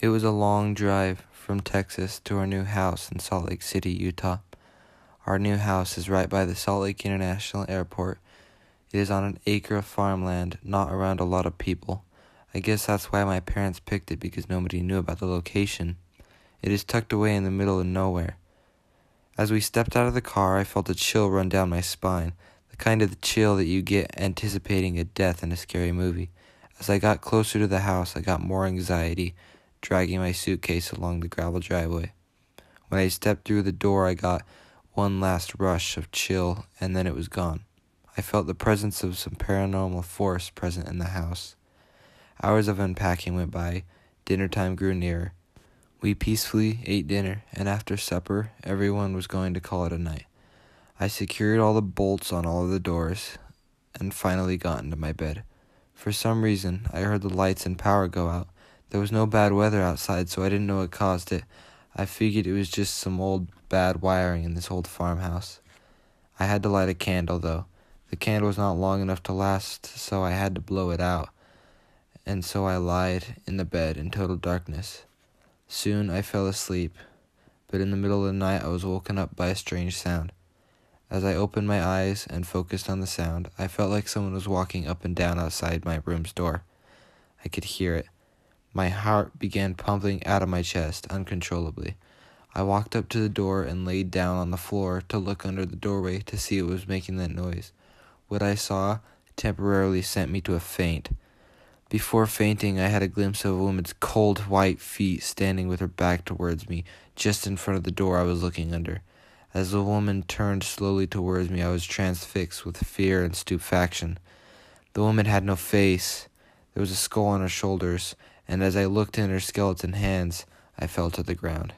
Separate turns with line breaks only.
It was a long drive from Texas to our new house in Salt Lake City, Utah. Our new house is right by the Salt Lake International Airport. It is on an acre of farmland, not around a lot of people. I guess that's why my parents picked it because nobody knew about the location. It is tucked away in the middle of nowhere. As we stepped out of the car, I felt a chill run down my spine, the kind of the chill that you get anticipating a death in a scary movie. As I got closer to the house, I got more anxiety dragging my suitcase along the gravel driveway. When I stepped through the door, I got one last rush of chill, and then it was gone. I felt the presence of some paranormal force present in the house. Hours of unpacking went by. Dinner time grew nearer. We peacefully ate dinner, and after supper, everyone was going to call it a night. I secured all the bolts on all of the doors and finally got into my bed. For some reason, I heard the lights and power go out, there was no bad weather outside, so I didn't know what caused it. I figured it was just some old bad wiring in this old farmhouse. I had to light a candle, though. The candle was not long enough to last, so I had to blow it out. And so I lied in the bed in total darkness. Soon I fell asleep, but in the middle of the night I was woken up by a strange sound. As I opened my eyes and focused on the sound, I felt like someone was walking up and down outside my room's door. I could hear it. My heart began pumping out of my chest uncontrollably. I walked up to the door and laid down on the floor to look under the doorway to see what was making that noise. What I saw temporarily sent me to a faint. Before fainting, I had a glimpse of a woman's cold white feet standing with her back towards me, just in front of the door I was looking under. As the woman turned slowly towards me, I was transfixed with fear and stupefaction. The woman had no face. There was a skull on her shoulders, and as I looked in her skeleton hands, I fell to the ground.